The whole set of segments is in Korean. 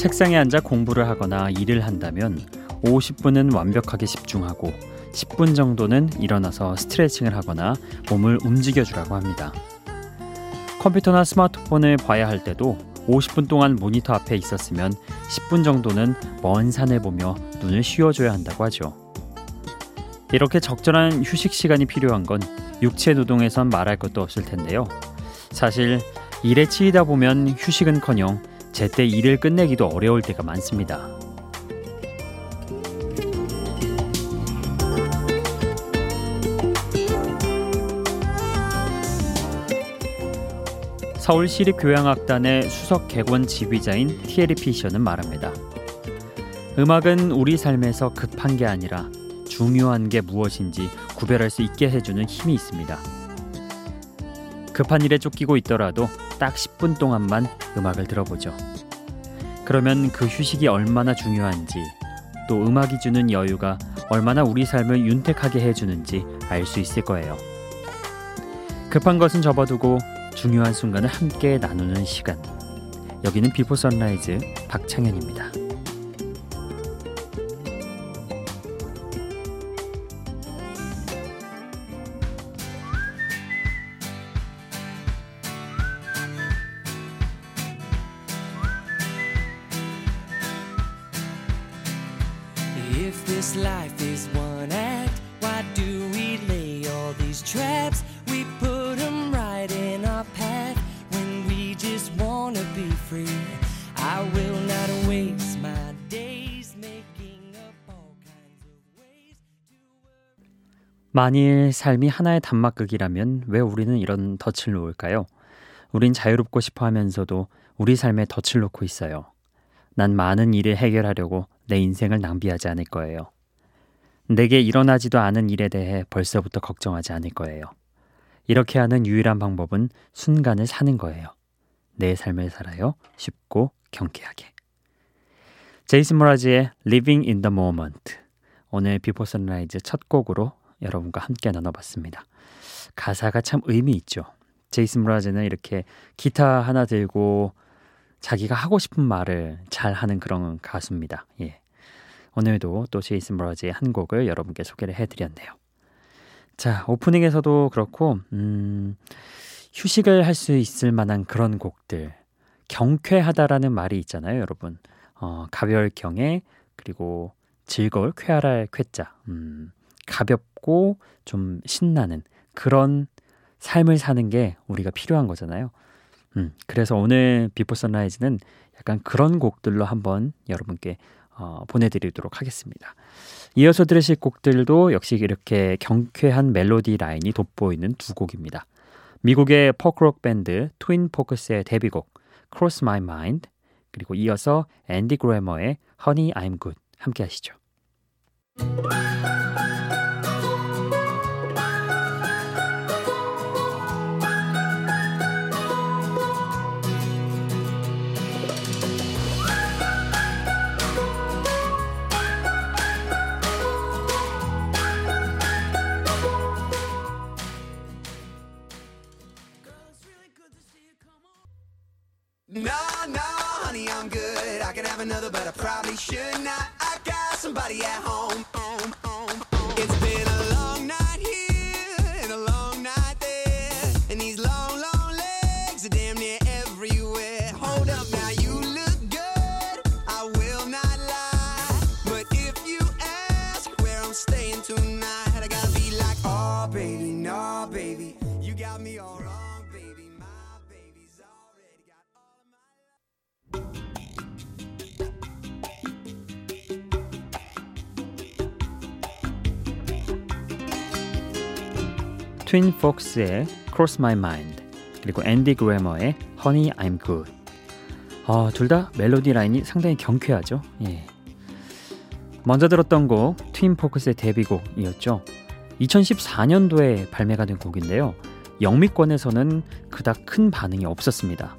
책상에 앉아 공부를 하거나 일을 한다면 50분은 완벽하게 집중하고 10분 정도는 일어나서 스트레칭을 하거나 몸을 움직여 주라고 합니다. 컴퓨터나 스마트폰을 봐야 할 때도 50분 동안 모니터 앞에 있었으면 10분 정도는 먼 산을 보며 눈을 쉬어줘야 한다고 하죠. 이렇게 적절한 휴식 시간이 필요한 건 육체 노동에선 말할 것도 없을 텐데요. 사실 일에 치이다 보면 휴식은커녕 제때 일을 끝내기도 어려울 때가 많습니다. 서울시립교향악단의 수석 객원 지휘자인 티에리 피셔는 말합니다. 음악은 우리 삶에서 급한 게 아니라 중요한 게 무엇인지 구별할 수 있게 해주는 힘이 있습니다. 급한 일에 쫓기고 있더라도 딱 10분 동안만 음악을 들어보죠. 그러면 그 휴식이 얼마나 중요한지 또 음악이 주는 여유가 얼마나 우리 삶을 윤택하게 해주는지 알 수 있을 거예요. 급한 것은 접어두고 중요한 순간을 함께 나누는 시간. 여기는 비포 선라이즈 박창현입니다. This life is one act, why do we lay all these traps? We put them right in our path when we just wanna be free. I will not waste my days making up all kinds of ways to 만일 삶이 하나의 단막극이라면 왜 우리는 이런 덫을 놓을까요? 우린 자유롭고 싶어 하면서도 우리 삶에 덫을 놓고 있어요. 난 많은 일을 해결하려고 내 인생을 낭비하지 않을 거예요. 내게 일어나지도 않은 일에 대해 벌써부터 걱정하지 않을 거예요. 이렇게 하는 유일한 방법은 순간을 사는 거예요. 내 삶을 살아요. 쉽고 경쾌하게. 제이슨 므라즈의 Living in the Moment. 오늘 비포 선라이즈 첫 곡으로 여러분과 함께 나눠봤습니다. 가사가 참 의미 있죠. 제이슨 므라즈는 이렇게 기타 하나 들고 자기가 하고 싶은 말을 잘 하는 그런 가수입니다. 예. 오늘도 또 제이슨 브라지의 한 곡을 여러분께 소개를 해드렸네요. 자, 오프닝에서도 그렇고, 음, 휴식을 할 수 있을 만한 그런 곡들. 경쾌하다라는 말이 있잖아요, 여러분. 어, 가별경에, 그리고 즐거울 쾌활할 쾌자. 음, 가볍고 좀 신나는 그런 삶을 사는 게 우리가 필요한 거잖아요. 음, 그래서 오늘 비포 선라이즈는 약간 그런 곡들로 한번 여러분께 어, 보내드리도록 하겠습니다. 이어서 들으실 곡들도 역시 이렇게 경쾌한 멜로디 라인이 돋보이는 두 곡입니다. 미국의 포크록 밴드 트윈 포크스의 데뷔곡 Cross My Mind 그리고 이어서 앤디 그래머의 Honey I'm Good 함께 하시죠. 트윈 폭스의 Cross My Mind 그리고 앤디 그래머의 Honey I'm Good. 어, 둘 다 멜로디 라인이 상당히 경쾌하죠? 예. 먼저 들었던 곡 트윈 포크스의 데뷔곡이었죠. 2014년도에 발매가 된 곡인데요. 영미권에서는 그닥 큰 반응이 없었습니다.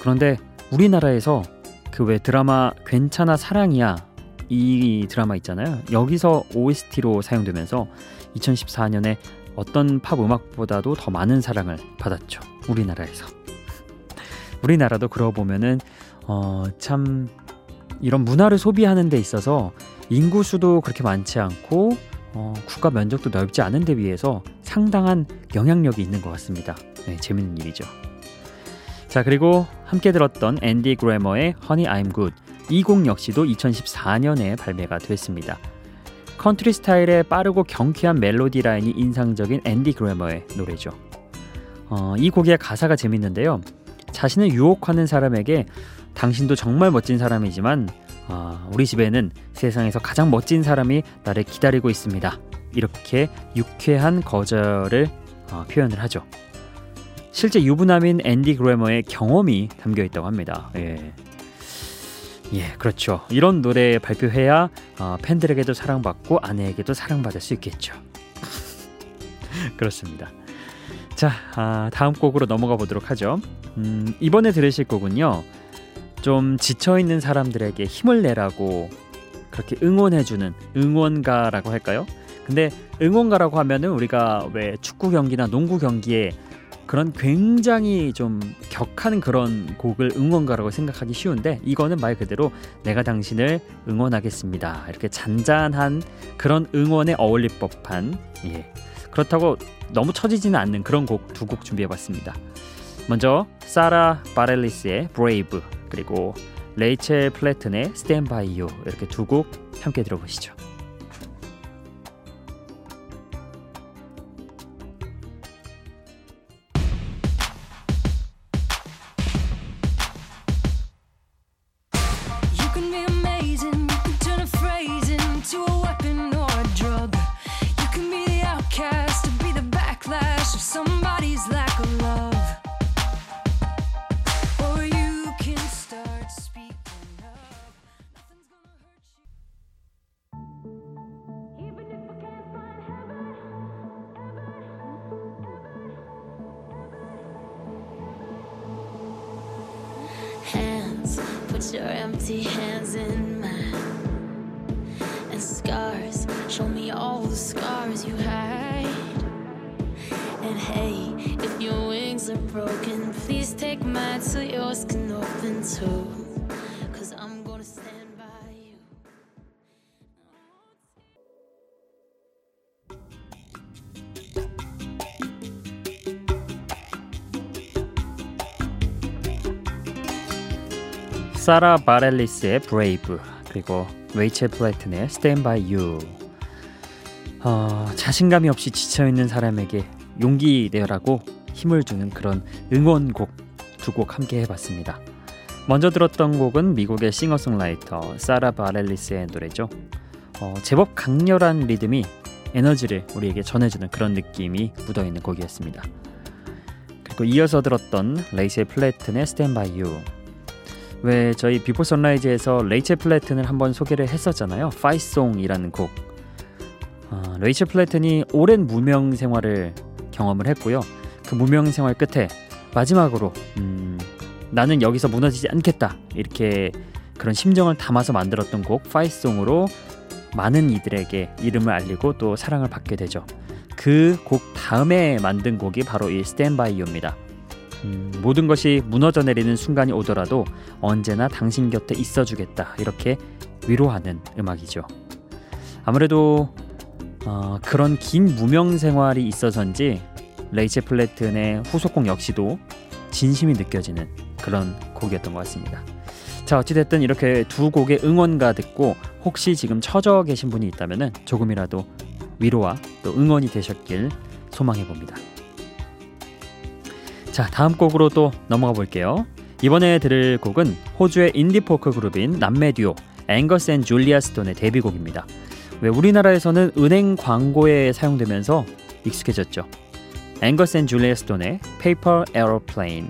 그런데 우리나라에서 그 왜 드라마 괜찮아 사랑이야 이 드라마 있잖아요. 여기서 OST로 사용되면서 2014년에 어떤 팝 음악보다도 더 많은 사랑을 받았죠. 우리나라에서. 우리나라도 그러고 보면은 어, 참 이런 문화를 소비하는 데 있어서 인구 수도 그렇게 많지 않고 어, 국가 면적도 넓지 않은 데 비해서 상당한 영향력이 있는 것 같습니다. 네, 재밌는 일이죠. 자 그리고 함께 들었던 앤디 그래머의 Honey I'm Good 이곡 역시도 2014년에 발매가 됐습니다. 컨트리 스타일의 빠르고 경쾌한 멜로디 라인이 인상적인 앤디 그래머의 노래죠. 어, 이 곡의 가사가 재밌는데요. 자신을 유혹하는 사람에게 당신도 정말 멋진 사람이지만 어, 우리 집에는 세상에서 가장 멋진 사람이 나를 기다리고 있습니다. 이렇게 유쾌한 거절을 어, 표현을 하죠. 실제 유부남인 앤디 그래머의 경험이 담겨 있다고 합니다. 예. 예, 그렇죠. 이런 노래 발표해야 어, 팬들에게도 사랑받고 아내에게도 사랑받을 수 있겠죠. 그렇습니다. 자, 아, 다음 곡으로 넘어가 보도록 하죠. 음, 이번에 들으실 곡은요. 좀 지쳐 있는 사람들에게 힘을 내라고 그렇게 응원해주는 응원가라고 할까요? 근데 응원가라고 하면은 우리가 왜 축구 경기나 농구 경기에 그런 굉장히 좀 격한 그런 곡을 응원가라고 생각하기 쉬운데 이거는 말 그대로 내가 당신을 응원하겠습니다. 이렇게 잔잔한 그런 응원에 어울릴 법한 예. 그렇다고 너무 처지지는 않는 그런 곡 두곡 준비해봤습니다. 먼저 사라 바렐리스의 Brave 그리고 레이첼 플래튼의 By You 이렇게 두 곡 함께 들어보시죠. If 사라 바렐리스의 Brave 그리고 레이첼 플래튼의 Stand By You. 어, 자신감이 없이 지쳐있는 사람에게 용기 내라고 힘을 주는 그런 응원곡 두 곡 함께 해봤습니다. 먼저 들었던 곡은 미국의 싱어송라이터 사라 바렐리스의 노래죠. 어, 제법 강렬한 리듬이 에너지를 우리에게 전해주는 그런 느낌이 묻어있는 곡이었습니다. 그리고 이어서 들었던 레이첼 플래튼의 Stand By 왜 저희 Before Sunrise에서 레이첼 플래튼을 한번 소개를 했었잖아요. Fight Song이라는 곡. 어, 레이첼 플래튼이 오랜 무명 생활을 경험을 했고요. 그 무명 생활 끝에 마지막으로 음, 나는 여기서 무너지지 않겠다 이렇게 그런 심정을 담아서 만들었던 곡 Fight Song으로 많은 이들에게 이름을 알리고 또 사랑을 받게 되죠. 그 곡 다음에 만든 곡이 바로 이 스탠바이 유입니다. 음, 모든 것이 무너져 내리는 순간이 오더라도 언제나 당신 곁에 있어주겠다 이렇게 위로하는 음악이죠. 아무래도 어, 그런 긴 무명 생활이 있어서인지 레이체 플래튼의 후속곡 역시도 진심이 느껴지는 그런 곡이었던 것 같습니다. 자 어찌됐든 이렇게 두 곡의 응원가 듣고 혹시 지금 처져 계신 분이 있다면 조금이라도 위로와 또 응원이 되셨길 소망해 봅니다. 자, 다음 곡으로 또 넘어가 볼게요. 이번에 들을 곡은 호주의 인디포크 그룹인 남매 듀오 앵거스 앤 줄리아 스톤의 데뷔곡입니다. 왜 우리나라에서는 은행 광고에 사용되면서 익숙해졌죠. 앵거스 앤 줄리아 스톤의 Paper Aeroplane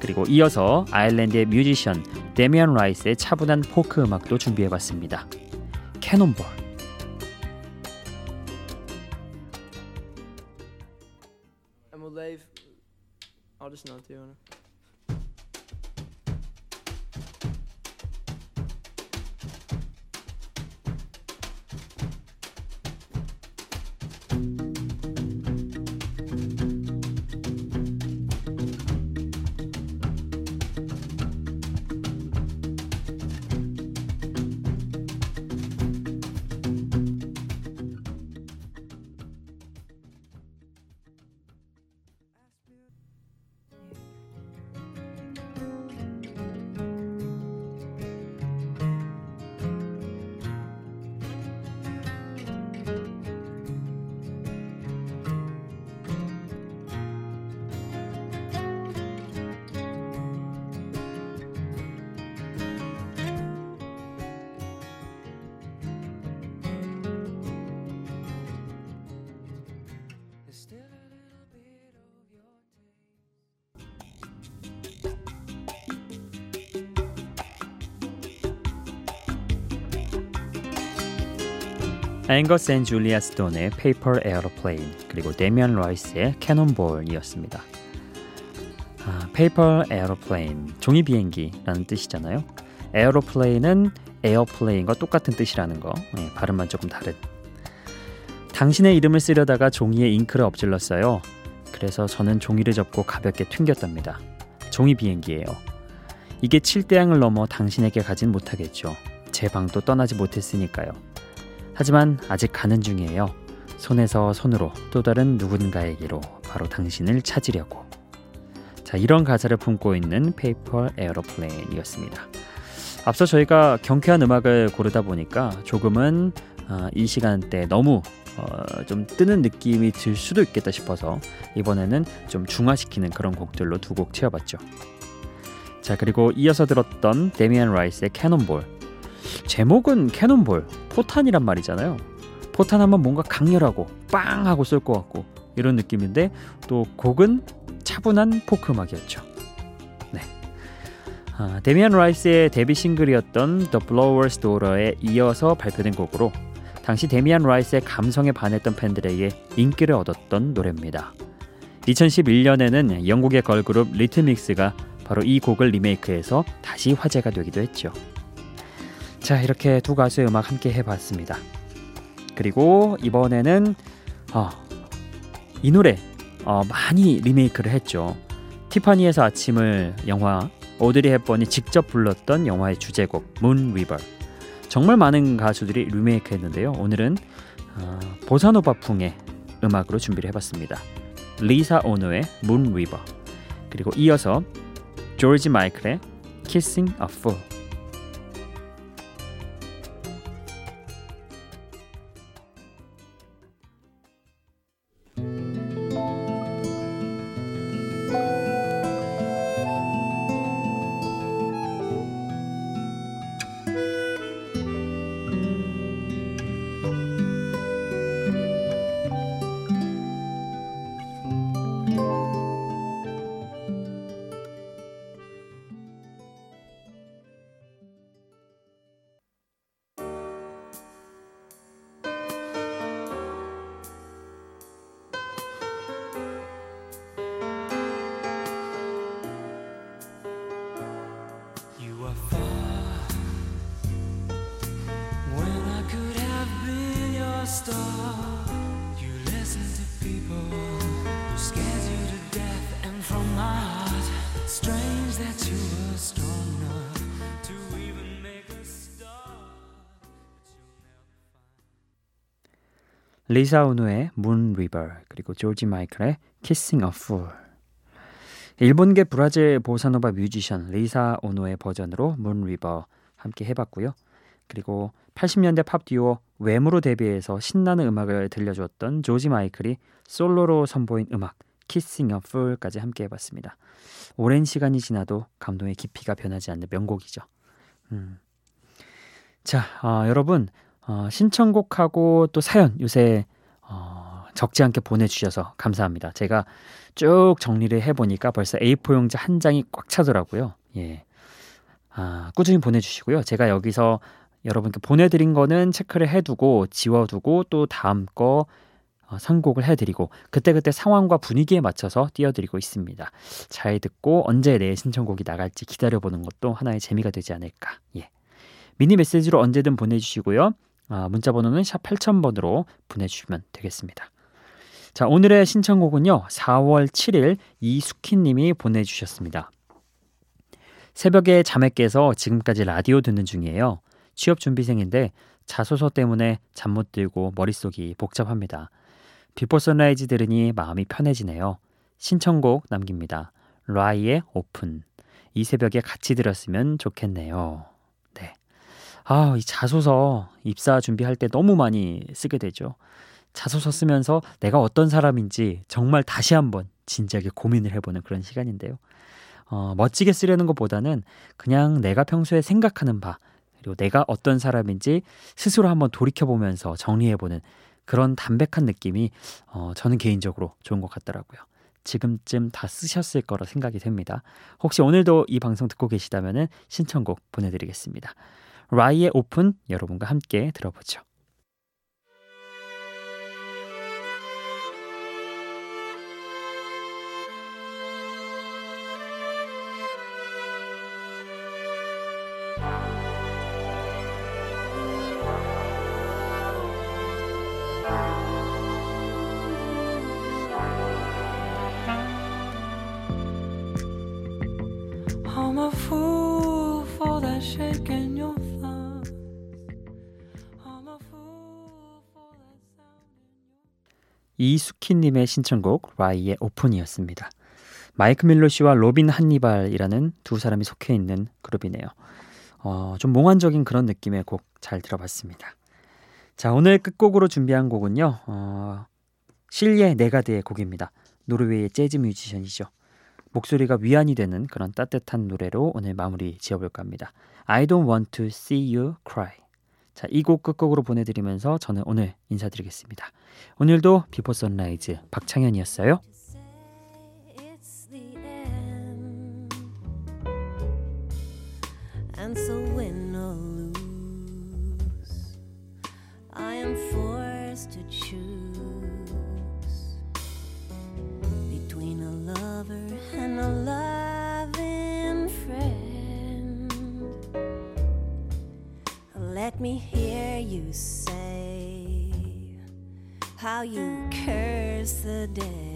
그리고 이어서 아일랜드의 뮤지션 데미안 라이스의 차분한 포크 음악도 준비해봤습니다. 캐논볼 I'll just not do it. 앵거스 앤 줄리아 스톤의 Paper Aeroplane 그리고 데미안 라이스의. 아, Paper Aeroplane 종이 비행기라는 뜻이잖아요. Aeroplane은 airplane과 똑같은 뜻이라는 거 네, 발음만 조금 다른. 당신의 이름을 쓰려다가 종이에 잉크를 엎질렀어요. 그래서 저는 종이를 접고 가볍게 튕겼답니다. 종이 비행기예요. 이게 칠대양을 넘어 당신에게 가진 못하겠죠. 제 방도 떠나지 못했으니까요. 하지만 아직 가는 중이에요. 손에서 손으로 또 다른 누군가에게로 바로 당신을 찾으려고. 자, 이런 가사를 품고 있는 Paper Aeroplane이었습니다. 앞서 저희가 경쾌한 음악을 고르다 보니까 조금은 어, 이 시간대 너무 어, 좀 뜨는 느낌이 들 수도 있겠다 싶어서 이번에는 좀 중화시키는 그런 곡들로 두 곡 채워봤죠. 자 그리고 이어서 들었던 데미안 라이스의 Cannonball 제목은 Cannonball 포탄이란 말이잖아요. 포탄 하면 뭔가 강렬하고 빵 하고 쏠 것 같고 이런 느낌인데 또 곡은 차분한 포크 음악이었죠. 네. 아, 데미안 라이스의 데뷔 싱글이었던 The Blower's Daughter에 이어서 발표된 곡으로 당시 데미안 라이스의 감성에 반했던 팬들에게 인기를 얻었던 노래입니다. 2011년에는 영국의 걸그룹 리틀 믹스가 바로 이 곡을 리메이크해서 다시 화제가 되기도 했죠. 자, 이렇게 두 가수의 음악 함께 해봤습니다. 그리고 이번에는 어, 이 노래 어, 많이 리메이크를 했죠. 티파니에서 아침을 영화 오드리 헵번이 직접 불렀던 영화의 주제곡 Moon River. 정말 많은 가수들이 리메이크했는데요. 오늘은 어, 보사노바풍의 음악으로 준비를 해봤습니다. 리사 오노의 문 리버 그리고 이어서 조지 마이클의 Kissing a Fool 리사 오노의 Moon River 그리고 조지 마이클의 Kissing a Fool. 일본계 브라질 보사노바 뮤지션 리사 오노의 버전으로 Moon River 함께 해봤고요. 그리고 80년대 팝 듀오 왬으로 데뷔해서 신나는 음악을 들려주었던 조지 마이클이 솔로로 선보인 음악 Kissing a Fool까지 함께 해봤습니다. 오랜 시간이 지나도 감동의 깊이가 변하지 않는 명곡이죠. 음. 자, 어, 여러분 어, 신청곡하고 또 사연 요새 어, 적지 않게 보내주셔서 감사합니다. 제가 쭉 정리를 해보니까 벌써 A4 용지 한 장이 꽉 차더라고요. 예. 아, 꾸준히 보내주시고요. 제가 여기서 여러분께 보내드린 거는 체크를 해두고 지워두고 또 다음 거 어, 선곡을 해드리고 그때그때 상황과 분위기에 맞춰서 띄워드리고 있습니다. 잘 듣고 언제 내 신청곡이 나갈지 기다려보는 것도 하나의 재미가 되지 않을까. 예. 미니 메시지로 언제든 보내주시고요. 아, 문자 번호는 샵 8000번으로 보내주시면 되겠습니다. 자, 오늘의 신청곡은요. 4월 7일 이수키 님이 보내주셨습니다. 새벽에 잠에 깨서 지금까지 라디오 듣는 중이에요. 취업 준비생인데 자소서 때문에 잠 못 들고 머릿속이 복잡합니다. Before Sunrise 들으니 마음이 편해지네요. 신청곡 남깁니다. 라이의 오픈. 이 새벽에 같이 들었으면 좋겠네요. 네. 아, 이 자소서 입사 준비할 때 너무 많이 쓰게 되죠. 자소서 쓰면서 내가 어떤 사람인지 정말 다시 한번 진지하게 고민을 해보는 그런 시간인데요. 어, 멋지게 쓰려는 것보다는 그냥 내가 평소에 생각하는 바, 그리고 내가 어떤 사람인지 스스로 한번 돌이켜보면서 정리해보는 그런 담백한 느낌이 어, 저는 개인적으로 좋은 것 같더라고요. 지금쯤 다 쓰셨을 거라 생각이 됩니다. 혹시 오늘도 이 방송 듣고 계시다면 신청곡 보내드리겠습니다. 라이의 오픈 여러분과 함께 들어보죠. 이수키님의 신청곡 라이의 Open이었습니다. 마이크 밀로시와 로빈 한니발이라는 두 사람이 속해 있는 그룹이네요. 어, 좀 몽환적인 그런 느낌의 곡 잘 들어봤습니다. 자 오늘 끝곡으로 준비한 곡은요. 어, 실예 네가드의 곡입니다. 노르웨이의 재즈 뮤지션이죠. 목소리가 위안이 되는 그런 따뜻한 노래로 오늘 마무리 지어볼까 합니다. I don't want to see you cry. 자, 이 곡 끝곡으로 보내드리면서 저는 오늘 인사드리겠습니다. 오늘도 Before Sunrise 박창현이었어요. And so win or me hear you say how you curse the day